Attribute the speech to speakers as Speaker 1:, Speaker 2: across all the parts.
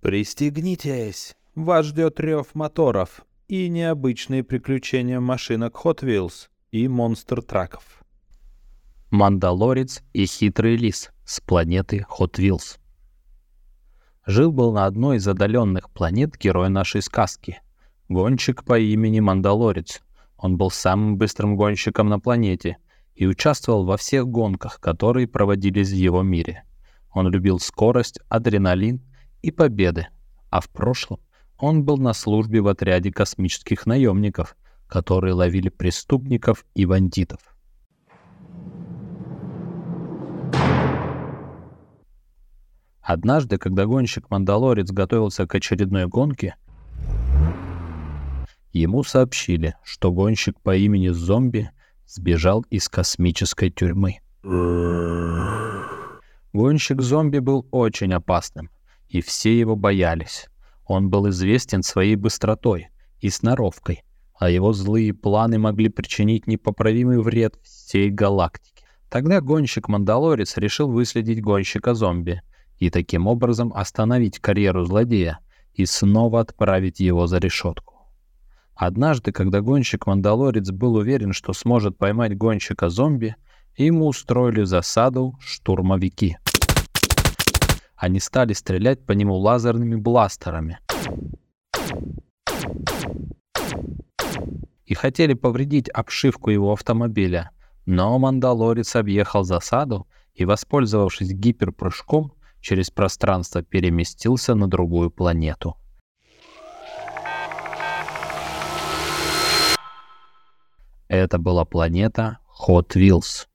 Speaker 1: Пристегнитесь! Вас ждет рев моторов и необычные приключения машинок Hot Wheels и монстр-траков.
Speaker 2: Мандалорец и хитрый лис с планеты Hot Wheels. Жил-был на одной из отдаленных планет герой нашей сказки. Гонщик по имени Мандалорец. Он был самым быстрым гонщиком на планете и участвовал во всех гонках, которые проводились в его мире. Он любил скорость, адреналин и победы, а в прошлом он был на службе в отряде космических наемников, которые ловили преступников и бандитов. Однажды, когда гонщик-мандалорец готовился к очередной гонке, ему сообщили, что гонщик по имени Зомби сбежал из космической тюрьмы. Гонщик-зомби был очень опасным, и все его боялись. Он был известен своей быстротой и сноровкой, а его злые планы могли причинить непоправимый вред всей галактике. Тогда гонщик-мандалорец решил выследить гонщика-зомби и таким образом остановить карьеру злодея и снова отправить его за решетку. Однажды, когда гонщик-мандалорец был уверен, что сможет поймать гонщика-зомби, ему устроили засаду штурмовики — они стали стрелять по нему лазерными бластерами. И хотели повредить обшивку его автомобиля. Но Мандалорец объехал засаду и, воспользовавшись гиперпрыжком, через пространство переместился на другую планету. Это была планета Hot Wheels.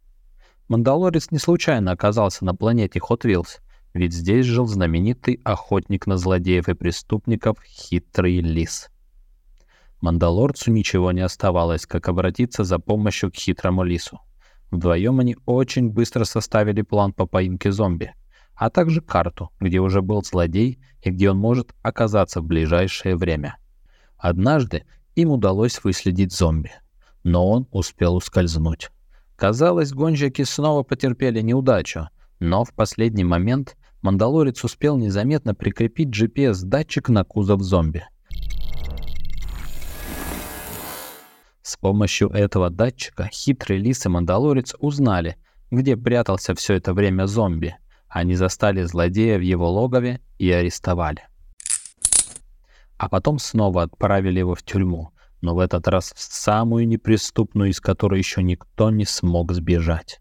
Speaker 2: Мандалорец не случайно оказался на планете Hot Wheels — ведь здесь жил знаменитый охотник на злодеев и преступников Хитрый Лис. Мандалорцу ничего не оставалось, как обратиться за помощью к хитрому лису. Вдвоем они очень быстро составили план по поимке зомби, а также карту, где уже был злодей и где он может оказаться в ближайшее время. Однажды им удалось выследить зомби, но он успел ускользнуть. Казалось, гонщики снова потерпели неудачу, но в последний момент Мандалорец успел незаметно прикрепить GPS-датчик на кузов зомби. С помощью этого датчика хитрый лис и Мандалорец узнали, где прятался все это время зомби. Они застали злодея в его логове и арестовали. А потом снова отправили его в тюрьму, но в этот раз в самую неприступную, из которой еще никто не смог сбежать.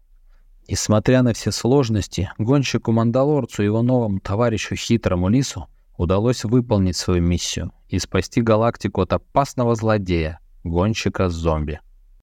Speaker 2: Несмотря на все сложности, гонщику-мандалорцу и его новому товарищу хитрому лису удалось выполнить свою миссию и спасти галактику от опасного злодея, гонщика-зомби.